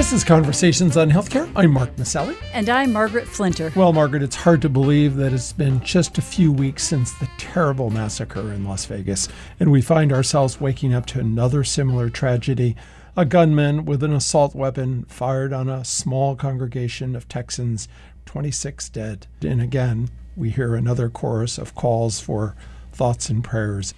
This is Conversations on Healthcare. I'm Mark Masselli. And I'm Margaret Flinter. Well, Margaret, it's hard to believe that it's been just a few weeks since the terrible massacre in Las Vegas, and we find ourselves waking up to another similar tragedy. A gunman with an assault weapon fired on a small congregation of Texans, 26 dead. And again, we hear another chorus of calls for thoughts and prayers.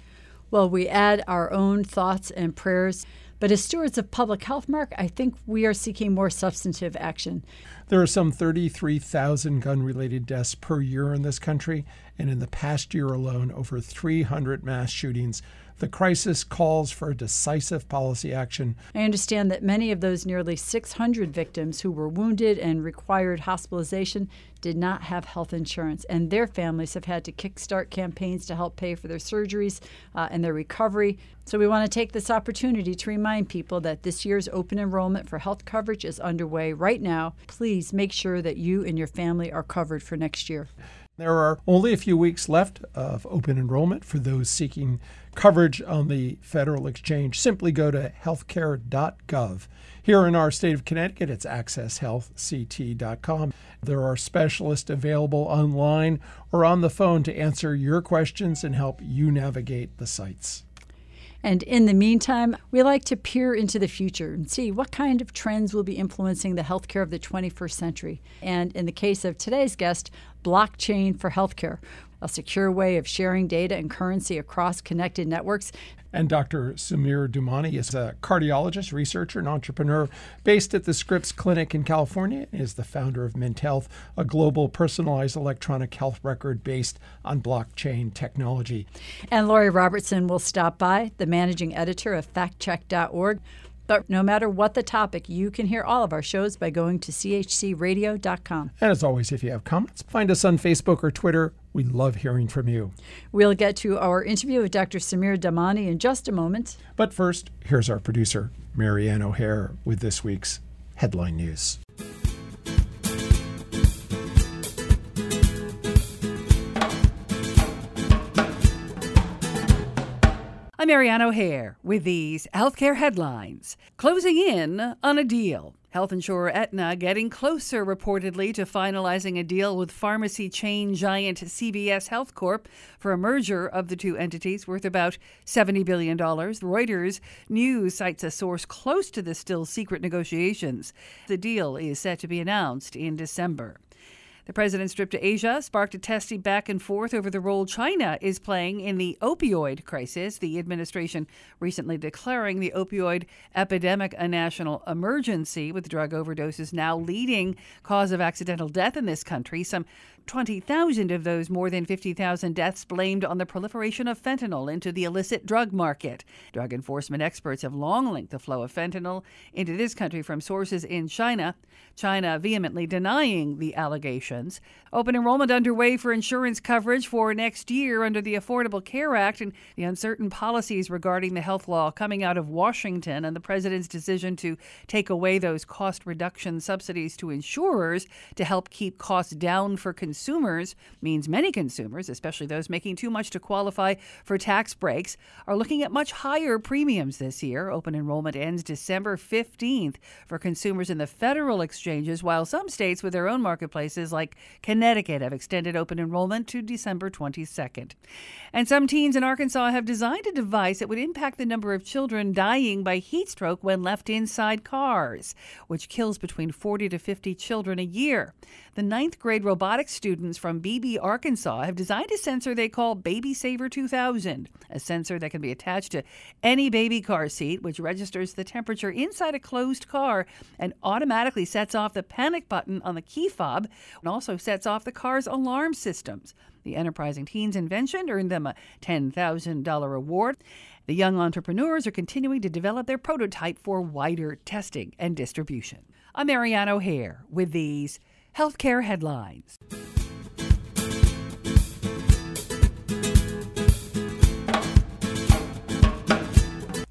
Well, we add our own thoughts and prayers. But as stewards of public health, Mark, I think we are seeking more substantive action. There are some 33,000 gun related deaths per year in this country, and in the past year alone, over 300 mass shootings the crisis calls for decisive policy action. I understand that many of those nearly 600 victims who were wounded and required hospitalization did not have health insurance, and their families have had to kickstart campaigns to help pay for their surgeries uh, and their recovery. So, we want to take this opportunity to remind people that this year's open enrollment for health coverage is underway right now. Please make sure that you and your family are covered for next year. There are only a few weeks left of open enrollment for those seeking coverage on the federal exchange. Simply go to healthcare.gov. Here in our state of Connecticut, it's accesshealthct.com. There are specialists available online or on the phone to answer your questions and help you navigate the sites. And in the meantime, we like to peer into the future and see what kind of trends will be influencing the healthcare of the 21st century. And in the case of today's guest, blockchain for healthcare, a secure way of sharing data and currency across connected networks. And Dr. Samir Damani is a cardiologist, researcher, and entrepreneur based at the Scripps Clinic in California. He is the founder of Mint Health, a global personalized electronic health record based on blockchain technology. And Lori Robertson will stop by, the managing editor of factcheck.org. But no matter what the topic, you can hear all of our shows by going to chcradio.com. And as always, if you have comments, find us on Facebook or Twitter. We love hearing from you. We'll get to our interview with Dr. Samir Damani in just a moment. But first, here's our producer, Marianne O'Hare, with this week's headline news. I'm Marianne O'Hare with these healthcare headlines. Closing in on a deal. Health insurer Aetna getting closer, reportedly, to finalizing a deal with pharmacy chain giant CVS Health Corp for a merger of the two entities worth about $70 billion. Reuters News cites a source close to the still secret negotiations. The deal is set to be announced in December. The president's trip to Asia sparked a testy back and forth over the role China is playing in the opioid crisis, the administration recently declaring the opioid epidemic a national emergency, with drug overdoses now leading cause of accidental death in this country. Some 20,000 of those more than 50,000 deaths blamed on the proliferation of fentanyl into the illicit drug market. Drug enforcement experts have long linked the flow of fentanyl into this country from sources in China, China vehemently denying the allegations. Open enrollment underway for insurance coverage for next year under the Affordable Care Act and the uncertain policies regarding the health law coming out of Washington and the president's decision to take away those cost reduction subsidies to insurers to help keep costs down for consumers means many consumers, especially those making too much to qualify for tax breaks, are looking at much higher premiums this year. Open enrollment ends December 15th for consumers in the federal exchanges, while some states with their own marketplaces, like Connecticut, have extended open enrollment to December 22nd. And some teens in Arkansas have designed a device that would impact the number of children dying by heat stroke when left inside cars, which kills between 40 to 50 children a year. The ninth grade robotics students from Beebe, Arkansas, have designed a sensor they call Baby Saver 2000, a sensor that can be attached to any baby car seat, which registers the temperature inside a closed car and automatically sets off the panic button on the key fob and also sets off the car's alarm systems. The enterprising teens invention earned them a $10,000 award. The young entrepreneurs are continuing to develop their prototype for wider testing and distribution. I'm Marianne O'Hare with these healthcare headlines.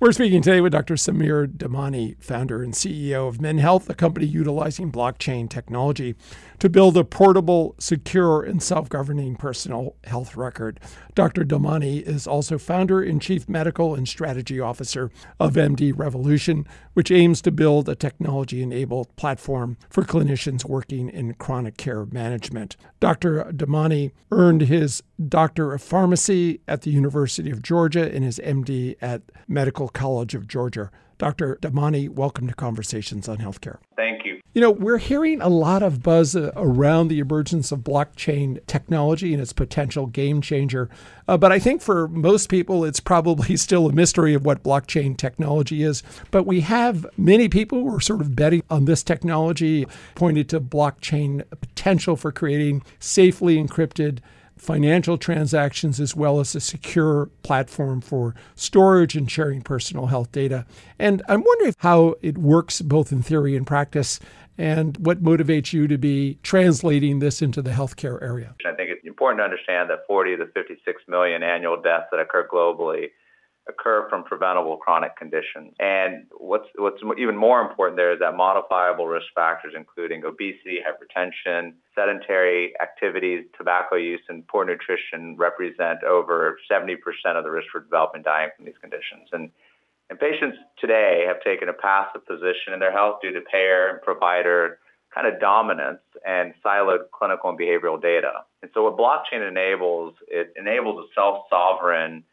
We're speaking today with Dr. Samir Damani, founder and CEO of Mint Health, a company utilizing blockchain technology to build a portable, secure, and self governing personal health record. Dr. Damani is also founder and chief medical and strategy officer of MD Revolution, which aims to build a technology enabled platform for clinicians working in chronic care management. Dr. Damani earned his Doctor of Pharmacy at the University of Georgia and his MD at Medical College of Georgia. Dr. Damani, welcome to Conversations on Healthcare. Thank you. You know, we're hearing a lot of buzz uh, around the emergence of blockchain technology and its potential game changer. Uh, but I think for most people, it's probably still a mystery of what blockchain technology is. But we have many people who are sort of betting on this technology, pointed to blockchain potential for creating safely encrypted financial transactions as well as a secure platform for storage and sharing personal health data. And I'm wondering how it works both in theory and practice and what motivates you to be translating this into the healthcare area. I think it's important to understand that 40 to 56 million annual deaths that occur globally occur from preventable chronic conditions. And what's what's even more important there is that modifiable risk factors, including obesity, hypertension, sedentary activities, tobacco use, and poor nutrition, represent over 70% of the risk for developing dying from these conditions. And and patients today have taken a passive position in their health due to payer and provider kind of dominance and siloed clinical and behavioral data. And so what blockchain enables, it enables a self-sovereign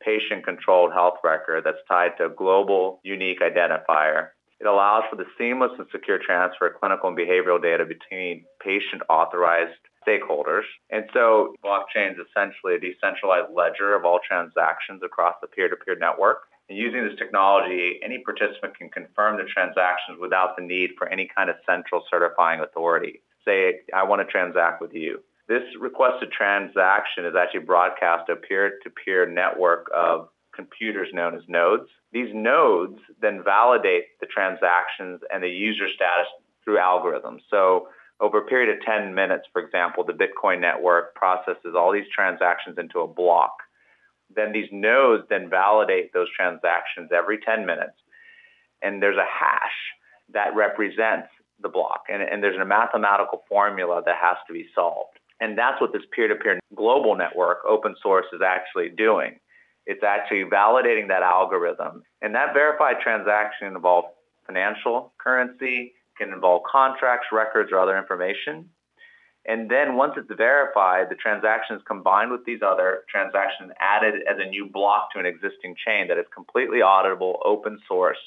patient controlled health record that's tied to a global unique identifier. It allows for the seamless and secure transfer of clinical and behavioral data between patient authorized stakeholders. And so blockchain is essentially a decentralized ledger of all transactions across the peer-to-peer network. And using this technology, any participant can confirm the transactions without the need for any kind of central certifying authority. Say, I want to transact with you. This requested transaction is actually broadcast a peer-to-peer network of computers known as nodes. These nodes then validate the transactions and the user status through algorithms. So over a period of 10 minutes, for example, the Bitcoin network processes all these transactions into a block. Then these nodes then validate those transactions every 10 minutes. And there's a hash that represents the block. And, and there's a mathematical formula that has to be solved. And that's what this peer-to-peer global network, open source, is actually doing. It's actually validating that algorithm. And that verified transaction involves financial currency, can involve contracts, records, or other information. And then once it's verified, the transaction is combined with these other transactions added as a new block to an existing chain that is completely auditable, open source,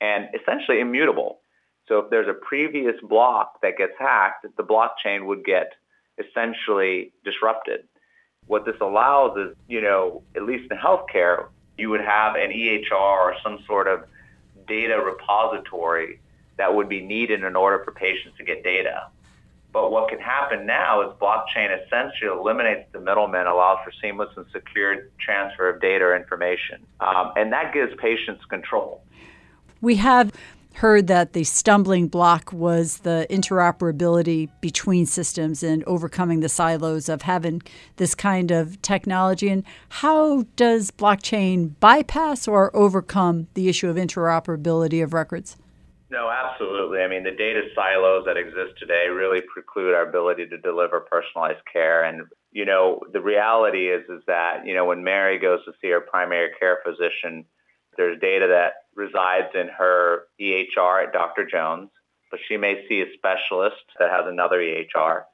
and essentially immutable. So if there's a previous block that gets hacked, the blockchain would get essentially disrupted. What this allows is, you know, at least in healthcare, you would have an EHR or some sort of data repository that would be needed in order for patients to get data. But what can happen now is blockchain essentially eliminates the middleman, allows for seamless and secure transfer of data or information. Um, and that gives patients control. We have heard that the stumbling block was the interoperability between systems and overcoming the silos of having this kind of technology. And how does blockchain bypass or overcome the issue of interoperability of records? No, absolutely. I mean, the data silos that exist today really preclude our ability to deliver personalized care. And, you know, the reality is, is that, you know, when Mary goes to see her primary care physician, there's data that resides in her EHR at Dr. Jones, but she may see a specialist that has another EHR.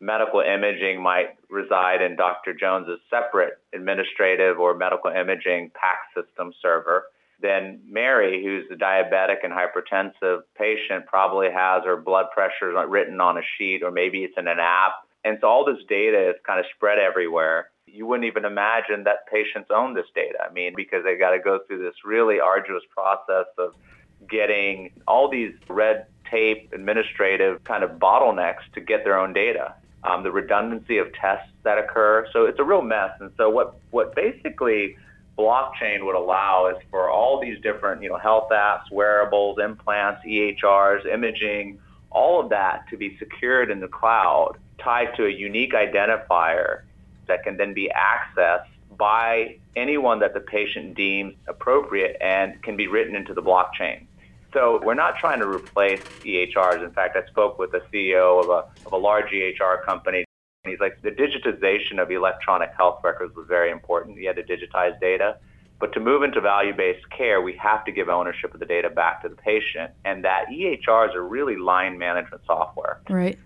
Medical imaging might reside in Dr. Jones's separate administrative or medical imaging PACS system server. Then Mary, who's a diabetic and hypertensive patient, probably has her blood pressure written on a sheet or maybe it's in an app. And so all this data is kind of spread everywhere you wouldn't even imagine that patients own this data. I mean, because they got to go through this really arduous process of getting all these red tape administrative kind of bottlenecks to get their own data. Um, the redundancy of tests that occur. So it's a real mess. And so what, what basically blockchain would allow is for all these different, you know, health apps, wearables, implants, EHRs, imaging, all of that to be secured in the cloud, tied to a unique identifier that can then be accessed by anyone that the patient deems appropriate and can be written into the blockchain. So we're not trying to replace EHRs. In fact, I spoke with the CEO of a, of a large EHR company. And he's like, the digitization of electronic health records was very important. You had to digitize data. But to move into value based care, we have to give ownership of the data back to the patient. And that EHRs are really line management software. Right.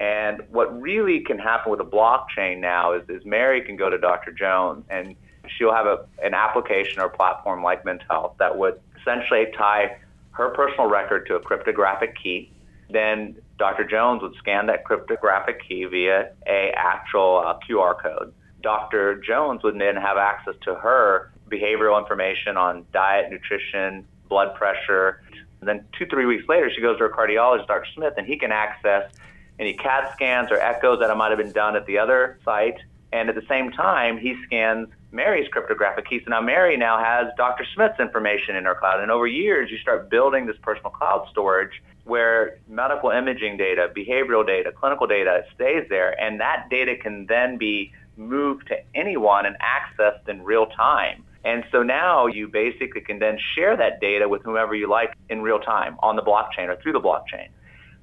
And what really can happen with a blockchain now is, is Mary can go to Dr. Jones and she'll have a, an application or platform like Mint Health that would essentially tie her personal record to a cryptographic key. Then Dr. Jones would scan that cryptographic key via a actual uh, QR code. Dr. Jones would then have access to her behavioral information on diet, nutrition, blood pressure. And then two, three weeks later, she goes to her cardiologist, Dr. Smith, and he can access any CAT scans or echoes that might have been done at the other site. And at the same time, he scans Mary's cryptographic key. So now Mary now has Dr. Smith's information in her cloud. And over years, you start building this personal cloud storage where medical imaging data, behavioral data, clinical data stays there. And that data can then be moved to anyone and accessed in real time. And so now you basically can then share that data with whomever you like in real time on the blockchain or through the blockchain.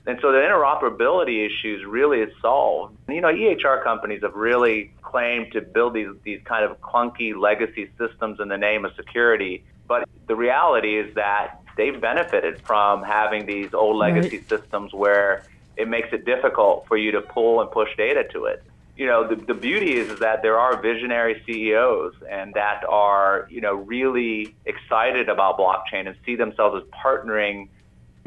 And so the interoperability issues really is solved. You know, EHR companies have really claimed to build these, these kind of clunky legacy systems in the name of security. But the reality is that they've benefited from having these old legacy right. systems where it makes it difficult for you to pull and push data to it. You know, the, the beauty is, is that there are visionary CEOs and that are, you know, really excited about blockchain and see themselves as partnering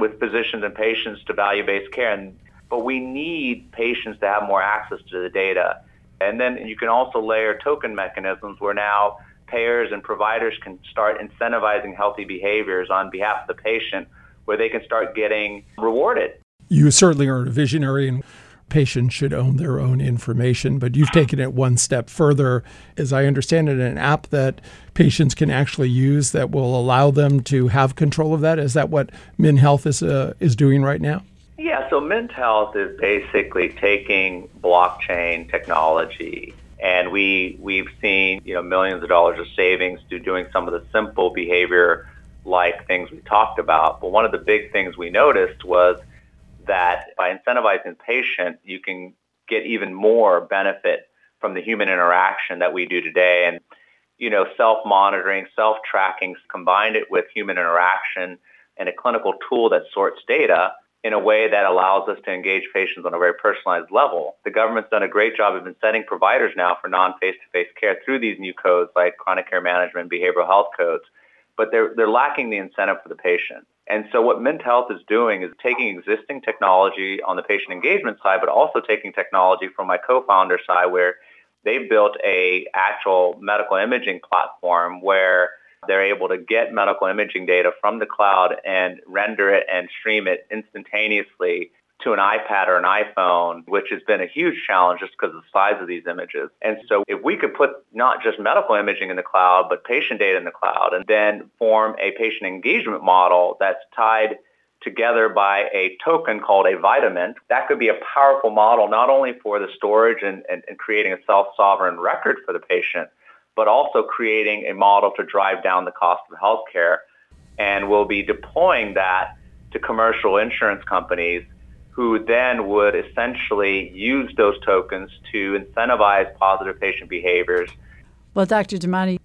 with physicians and patients to value-based care. And, but we need patients to have more access to the data. And then you can also layer token mechanisms where now payers and providers can start incentivizing healthy behaviors on behalf of the patient where they can start getting rewarded. You certainly are a visionary and patients should own their own information, but you've taken it one step further. As I understand it, an app that patients can actually use that will allow them to have control of that. Is that what Mint Health is uh, is doing right now? Yeah, so Mint Health is basically taking blockchain technology and we we've seen you know millions of dollars of savings through doing some of the simple behavior like things we talked about. But one of the big things we noticed was that by incentivizing the patient, you can get even more benefit from the human interaction that we do today. And, you know, self-monitoring, self-tracking, combined it with human interaction and a clinical tool that sorts data in a way that allows us to engage patients on a very personalized level. The government's done a great job of incenting providers now for non-face-to-face care through these new codes like chronic care management, behavioral health codes, but they're, they're lacking the incentive for the patient. And so what Mint Health is doing is taking existing technology on the patient engagement side, but also taking technology from my co-founder side where they built a actual medical imaging platform where they're able to get medical imaging data from the cloud and render it and stream it instantaneously to an iPad or an iPhone, which has been a huge challenge just because of the size of these images. And so if we could put not just medical imaging in the cloud, but patient data in the cloud, and then form a patient engagement model that's tied together by a token called a vitamin, that could be a powerful model not only for the storage and, and, and creating a self-sovereign record for the patient, but also creating a model to drive down the cost of healthcare. And we'll be deploying that to commercial insurance companies who then would essentially use those tokens to incentivize positive patient behaviors. Well, Dr. Damani,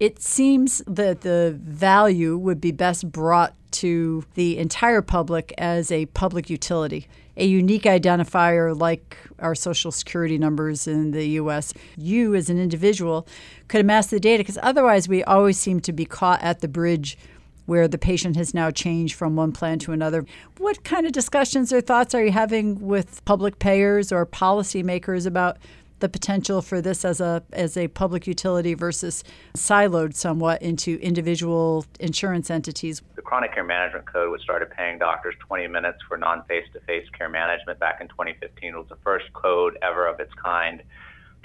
it seems that the value would be best brought to the entire public as a public utility, a unique identifier like our social security numbers in the US. You, as an individual, could amass the data because otherwise we always seem to be caught at the bridge where the patient has now changed from one plan to another. What kind of discussions or thoughts are you having with public payers or policymakers about the potential for this as a as a public utility versus siloed somewhat into individual insurance entities. The chronic care management code was started paying doctors 20 minutes for non-face-to-face care management back in 2015. It was the first code ever of its kind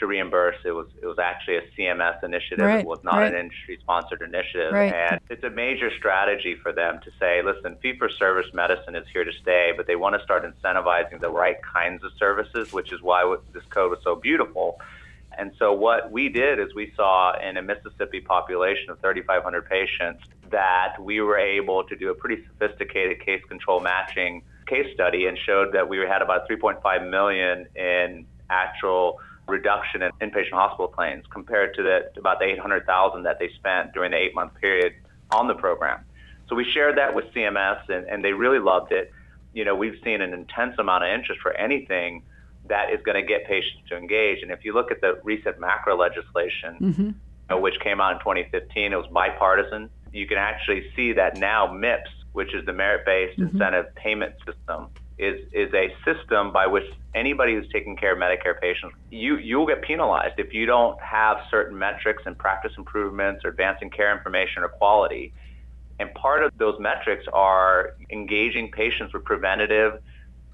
to reimburse. It was it was actually a CMS initiative. Right, it was not right. an industry sponsored initiative. Right. And it's a major strategy for them to say, listen, fee for service medicine is here to stay, but they want to start incentivizing the right kinds of services, which is why this code was so beautiful. And so what we did is we saw in a Mississippi population of 3,500 patients that we were able to do a pretty sophisticated case control matching case study and showed that we had about 3.5 million in actual reduction in inpatient hospital claims compared to the about the 800,000 that they spent during the eight month period on the program. So we shared that with CMS and, and they really loved it. You know, we've seen an intense amount of interest for anything that is going to get patients to engage. And if you look at the recent MACRA legislation, mm-hmm. which came out in 2015, it was bipartisan. You can actually see that now MIPS, which is the merit-based mm-hmm. incentive payment system, is is a system by which anybody who's taking care of Medicare patients, you you'll get penalized if you don't have certain metrics and practice improvements or advancing care information or quality. And part of those metrics are engaging patients with preventative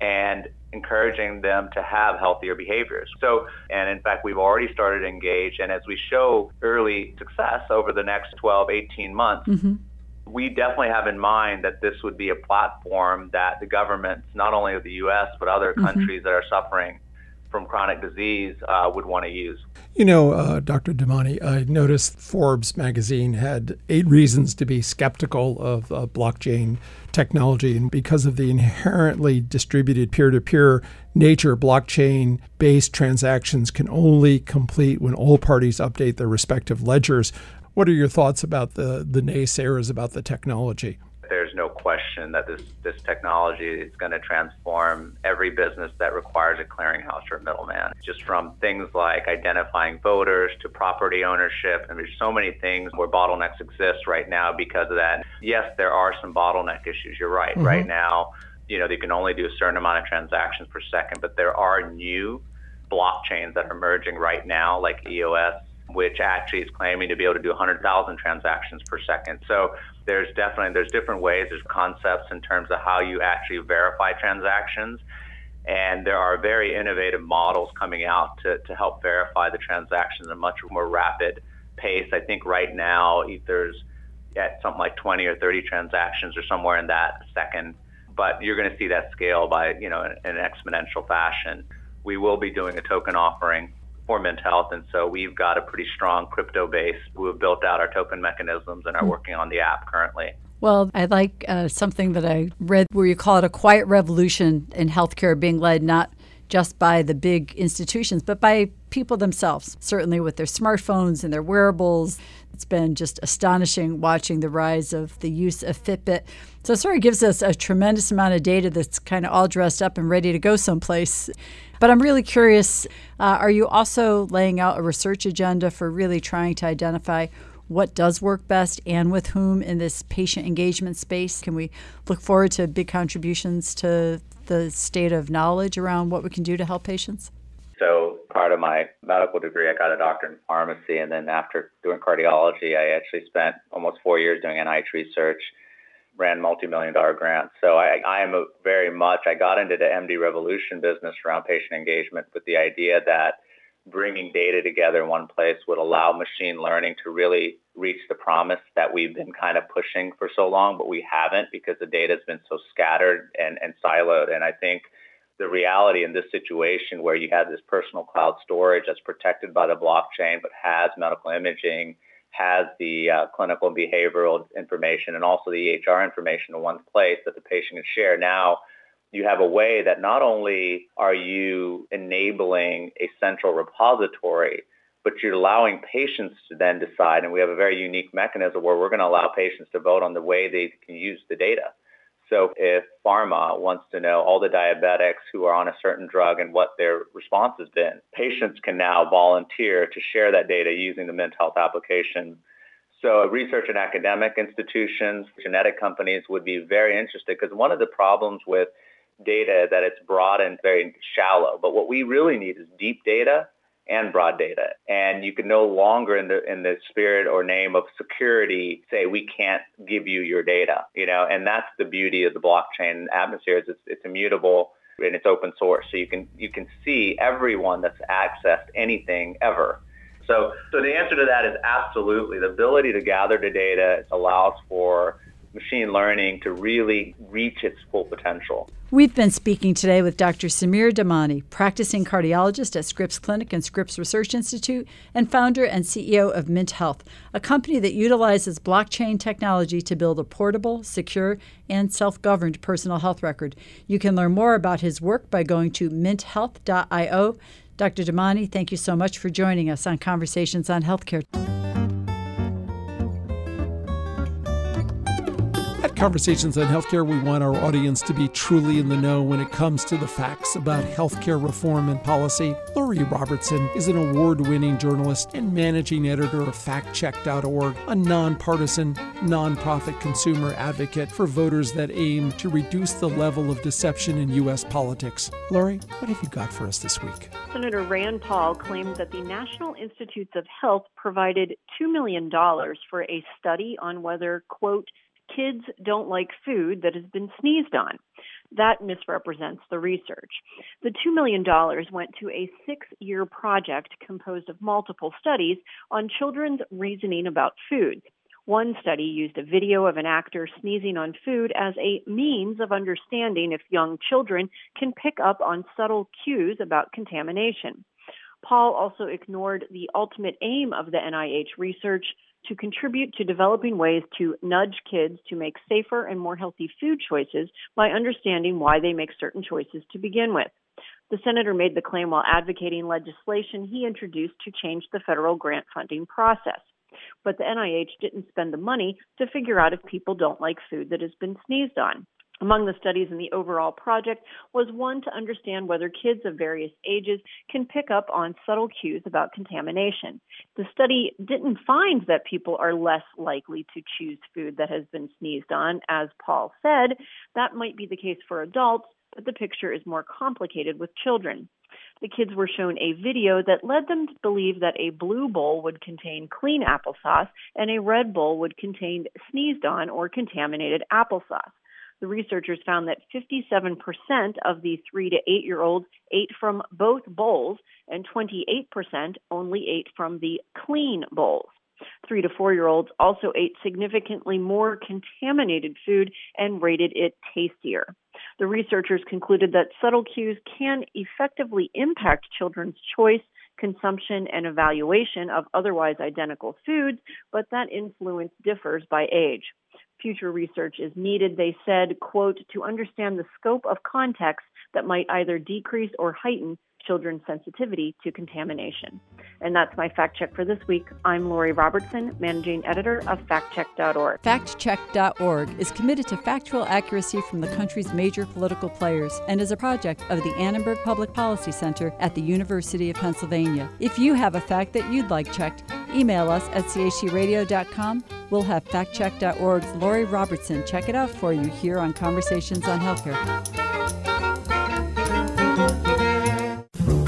and encouraging them to have healthier behaviors. So, and in fact, we've already started to engage. And as we show early success over the next 12, 18 months, mm-hmm. We definitely have in mind that this would be a platform that the governments, not only of the U.S., but other mm-hmm. countries that are suffering from chronic disease uh, would want to use. You know, uh, Dr. Damani, I noticed Forbes magazine had eight reasons to be skeptical of uh, blockchain technology. And because of the inherently distributed peer to peer nature, blockchain based transactions can only complete when all parties update their respective ledgers. What are your thoughts about the, the naysayers about the technology? there's no question that this, this technology is going to transform every business that requires a clearinghouse or a middleman. Just from things like identifying voters to property ownership, and there's so many things where bottlenecks exist right now because of that. Yes, there are some bottleneck issues. You're right. Mm-hmm. Right now, you know, they can only do a certain amount of transactions per second, but there are new blockchains that are emerging right now, like EOS which actually is claiming to be able to do 100,000 transactions per second. So there's definitely there's different ways, there's concepts in terms of how you actually verify transactions. And there are very innovative models coming out to, to help verify the transactions at a much more rapid pace. I think right now there's at something like 20 or 30 transactions or somewhere in that second, but you're going to see that scale by you know in, in an exponential fashion. We will be doing a token offering for Mint Health. And so we've got a pretty strong crypto base. We've built out our token mechanisms and are hmm. working on the app currently. Well, I like uh, something that I read where you call it a quiet revolution in healthcare being led not just by the big institutions, but by people themselves, certainly with their smartphones and their wearables. It's been just astonishing watching the rise of the use of Fitbit. So it sort of gives us a tremendous amount of data that's kind of all dressed up and ready to go someplace. But I'm really curious uh, are you also laying out a research agenda for really trying to identify what does work best and with whom in this patient engagement space? Can we look forward to big contributions to the state of knowledge around what we can do to help patients? So, part of my medical degree, I got a doctorate in pharmacy. And then after doing cardiology, I actually spent almost four years doing NIH research ran multi-million dollar grants. So I, I am very much, I got into the MD Revolution business around patient engagement with the idea that bringing data together in one place would allow machine learning to really reach the promise that we've been kind of pushing for so long, but we haven't because the data has been so scattered and, and siloed. And I think the reality in this situation where you have this personal cloud storage that's protected by the blockchain but has medical imaging has the uh, clinical and behavioral information and also the EHR information in one place that the patient can share. Now, you have a way that not only are you enabling a central repository, but you're allowing patients to then decide, and we have a very unique mechanism where we're going to allow patients to vote on the way they can use the data. So if pharma wants to know all the diabetics who are on a certain drug and what their response has been, patients can now volunteer to share that data using the Mint Health application. So research and academic institutions, genetic companies would be very interested because one of the problems with data that it's broad and very shallow, but what we really need is deep data and broad data. And you can no longer in the in the spirit or name of security say we can't give you your data. You know, and that's the beauty of the blockchain atmosphere is it's, it's immutable and it's open source. So you can you can see everyone that's accessed anything ever. So so the answer to that is absolutely. The ability to gather the data allows for machine learning to really reach its full potential. We've been speaking today with Dr. Samir Damani, practicing cardiologist at Scripps Clinic and Scripps Research Institute, and founder and CEO of Mint Health, a company that utilizes blockchain technology to build a portable, secure, and self governed personal health record. You can learn more about his work by going to minthealth.io. Dr. Damani, thank you so much for joining us on Conversations on Healthcare. Conversations on Healthcare, we want our audience to be truly in the know when it comes to the facts about healthcare reform and policy. Lori Robertson is an award winning journalist and managing editor of FactCheck.org, a nonpartisan, nonprofit consumer advocate for voters that aim to reduce the level of deception in U.S. politics. Lori, what have you got for us this week? Senator Rand Paul claimed that the National Institutes of Health provided $2 million for a study on whether, quote, kids don't like food that has been sneezed on. That misrepresents the research. The $2 million went to a six year project composed of multiple studies on children's reasoning about food. One study used a video of an actor sneezing on food as a means of understanding if young children can pick up on subtle cues about contamination. Paul also ignored the ultimate aim of the NIH research to contribute to developing ways to nudge kids to make safer and more healthy food choices by understanding why they make certain choices to begin with. The senator made the claim while advocating legislation he introduced to change the federal grant funding process. But the NIH didn't spend the money to figure out if people don't like food that has been sneezed on. Among the studies in the overall project was one to understand whether kids of various ages can pick up on subtle cues about contamination. The study didn't find that people are less likely to choose food that has been sneezed on. As Paul said, that might be the case for adults, but the picture is more complicated with children. The kids were shown a video that led them to believe that a blue bowl would contain clean applesauce and a red bowl would contain sneezed on or contaminated applesauce the researchers found that 57% of the three to eight year olds ate from both bowls, and 28% only ate from the clean bowls. Three to four year olds also ate significantly more contaminated food and rated it tastier. The researchers concluded that subtle cues can effectively impact children's choice, consumption, and evaluation of otherwise identical foods, but that influence differs by age future research is needed. They said, quote, to understand the scope of context that might either decrease or heighten children's sensitivity to contamination. And that's my fact check for this week. I'm Lori Robertson, managing editor of factcheck.org. Factcheck.org is committed to factual accuracy from the country's major political players and is a project of the Annenberg Public Policy Center at the University of Pennsylvania. If you have a fact that you'd like checked, email us at chcradio.com We'll have factcheck.org's Lori Robertson check it out for you here on Conversations on Healthcare.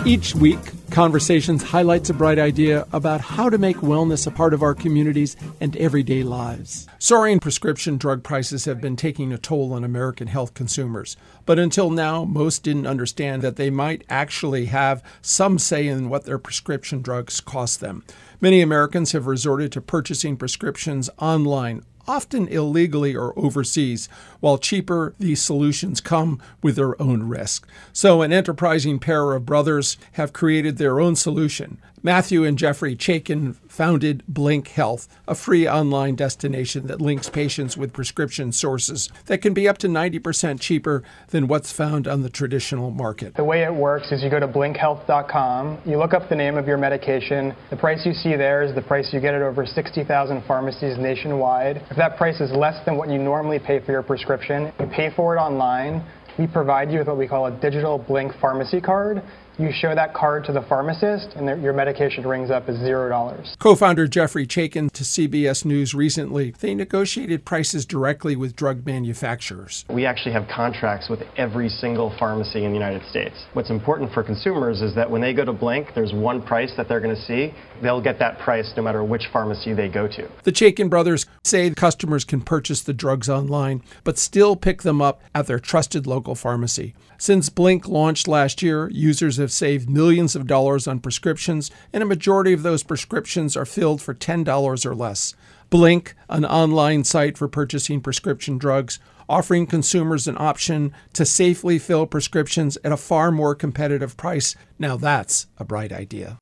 Each week, Conversations highlights a bright idea about how to make wellness a part of our communities and everyday lives. Soaring prescription drug prices have been taking a toll on American health consumers, but until now, most didn't understand that they might actually have some say in what their prescription drugs cost them. Many Americans have resorted to purchasing prescriptions online often illegally or overseas, while cheaper, these solutions come with their own risk. So, an enterprising pair of brothers have created their own solution. Matthew and Geoffrey Chaikin founded Blink Health, a free online destination that links patients with prescription sources that can be up to 90% cheaper than what's found on the traditional market. The way it works is you go to blinkhealth.com, you look up the name of your medication, the price you see there is the price you get at over 60,000 pharmacies nationwide. If that price is less than what you normally pay for your prescription, you pay for it online. We provide you with what we call a digital Blink pharmacy card. You show that card to the pharmacist, and your medication rings up as $0. Co founder Geoffrey Chaikin to CBS News recently, they negotiated prices directly with drug manufacturers. We actually have contracts with every single pharmacy in the United States. What's important for consumers is that when they go to Blink, there's one price that they're going to see. They'll get that price no matter which pharmacy they go to. The Chaikin brothers say customers can purchase the drugs online, but still pick them up at their trusted local pharmacy. Since Blink launched last year, users have saved millions of dollars on prescriptions, and a majority of those prescriptions are filled for $10 or less. Blink, an online site for purchasing prescription drugs, offering consumers an option to safely fill prescriptions at a far more competitive price. Now that's a bright idea.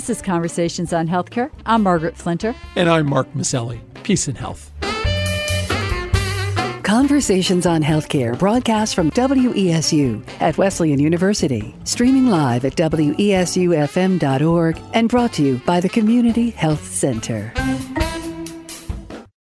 This is Conversations on Healthcare. I'm Margaret Flinter. And I'm Mark Masselli. Peace and health. Conversations on Healthcare broadcast from WESU at Wesleyan University, streaming live at WESUFM.org and brought to you by the Community Health Center.